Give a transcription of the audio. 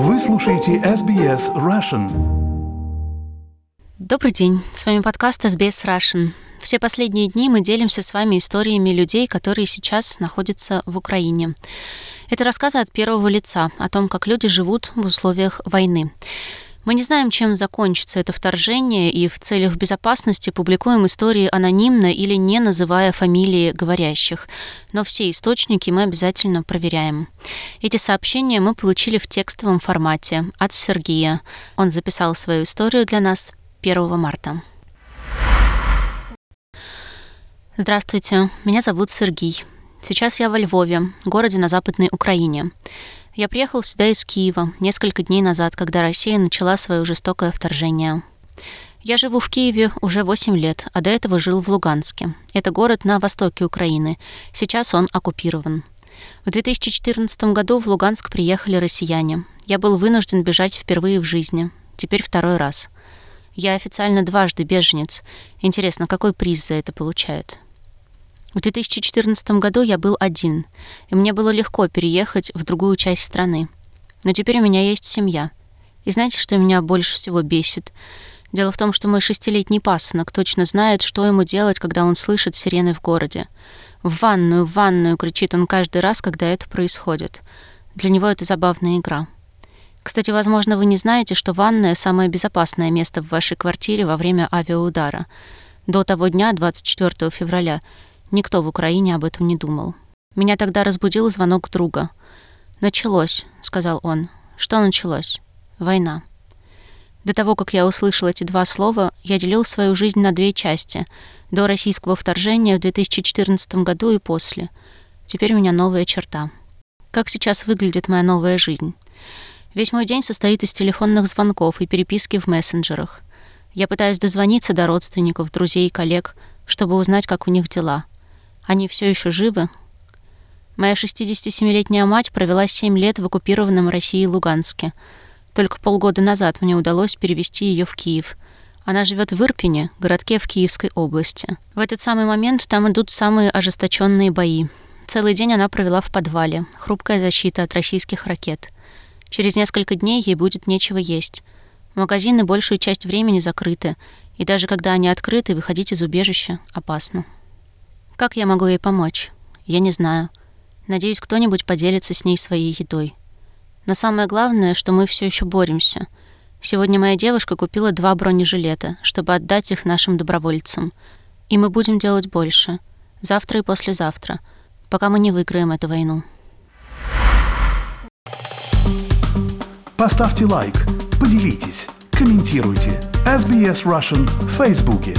Вы слушаете SBS Russian. Добрый день, с вами подкаст SBS Russian. Все последние дни мы делимся с вами историями людей, которые сейчас находятся в Украине. Это рассказы от первого лица о том, как люди живут в условиях войны. Мы не знаем, чем закончится это вторжение, и в целях безопасности публикуем истории анонимно или не называя фамилии говорящих. Но все источники мы обязательно проверяем. Эти сообщения мы получили в текстовом формате от Сергея. Он записал свою историю для нас 1 марта. Здравствуйте, меня зовут Сергей. Сейчас я во Львове, городе на Западной Украине. Я приехал сюда из Киева несколько дней назад, когда Россия начала свое жестокое вторжение. Я живу в Киеве уже 8 лет, а до этого жил в Луганске. Это город на востоке Украины. Сейчас он оккупирован. В 2014 году в Луганск приехали россияне. Я был вынужден бежать впервые в жизни. Теперь второй раз. Я официально дважды беженец. Интересно, какой приз за это получают? В 2014 году я был один, и мне было легко переехать в другую часть страны. Но теперь у меня есть семья. И знаете, что меня больше всего бесит? Дело в том, что мой шестилетний пасынок точно знает, что ему делать, когда он слышит сирены в городе. «В ванную, в ванную!» — кричит он каждый раз, когда это происходит. Для него это забавная игра. Кстати, возможно, вы не знаете, что ванная — самое безопасное место в вашей квартире во время авиаудара. До того дня, 24 февраля, Никто в Украине об этом не думал. Меня тогда разбудил звонок друга. «Началось», — сказал он. «Что началось?» «Война». До того, как я услышал эти два слова, я делил свою жизнь на две части. До российского вторжения в 2014 году и после. Теперь у меня новая черта. Как сейчас выглядит моя новая жизнь? Весь мой день состоит из телефонных звонков и переписки в мессенджерах. Я пытаюсь дозвониться до родственников, друзей и коллег, чтобы узнать, как у них дела — они все еще живы? Моя 67-летняя мать провела 7 лет в оккупированном России Луганске. Только полгода назад мне удалось перевести ее в Киев. Она живет в Ирпене, городке в Киевской области. В этот самый момент там идут самые ожесточенные бои. Целый день она провела в подвале. Хрупкая защита от российских ракет. Через несколько дней ей будет нечего есть. Магазины большую часть времени закрыты, и даже когда они открыты, выходить из убежища опасно. Как я могу ей помочь? Я не знаю. Надеюсь, кто-нибудь поделится с ней своей едой. Но самое главное, что мы все еще боремся. Сегодня моя девушка купила два бронежилета, чтобы отдать их нашим добровольцам. И мы будем делать больше. Завтра и послезавтра, пока мы не выиграем эту войну. Поставьте лайк, поделитесь, комментируйте. SBS Russian в Фейсбуке.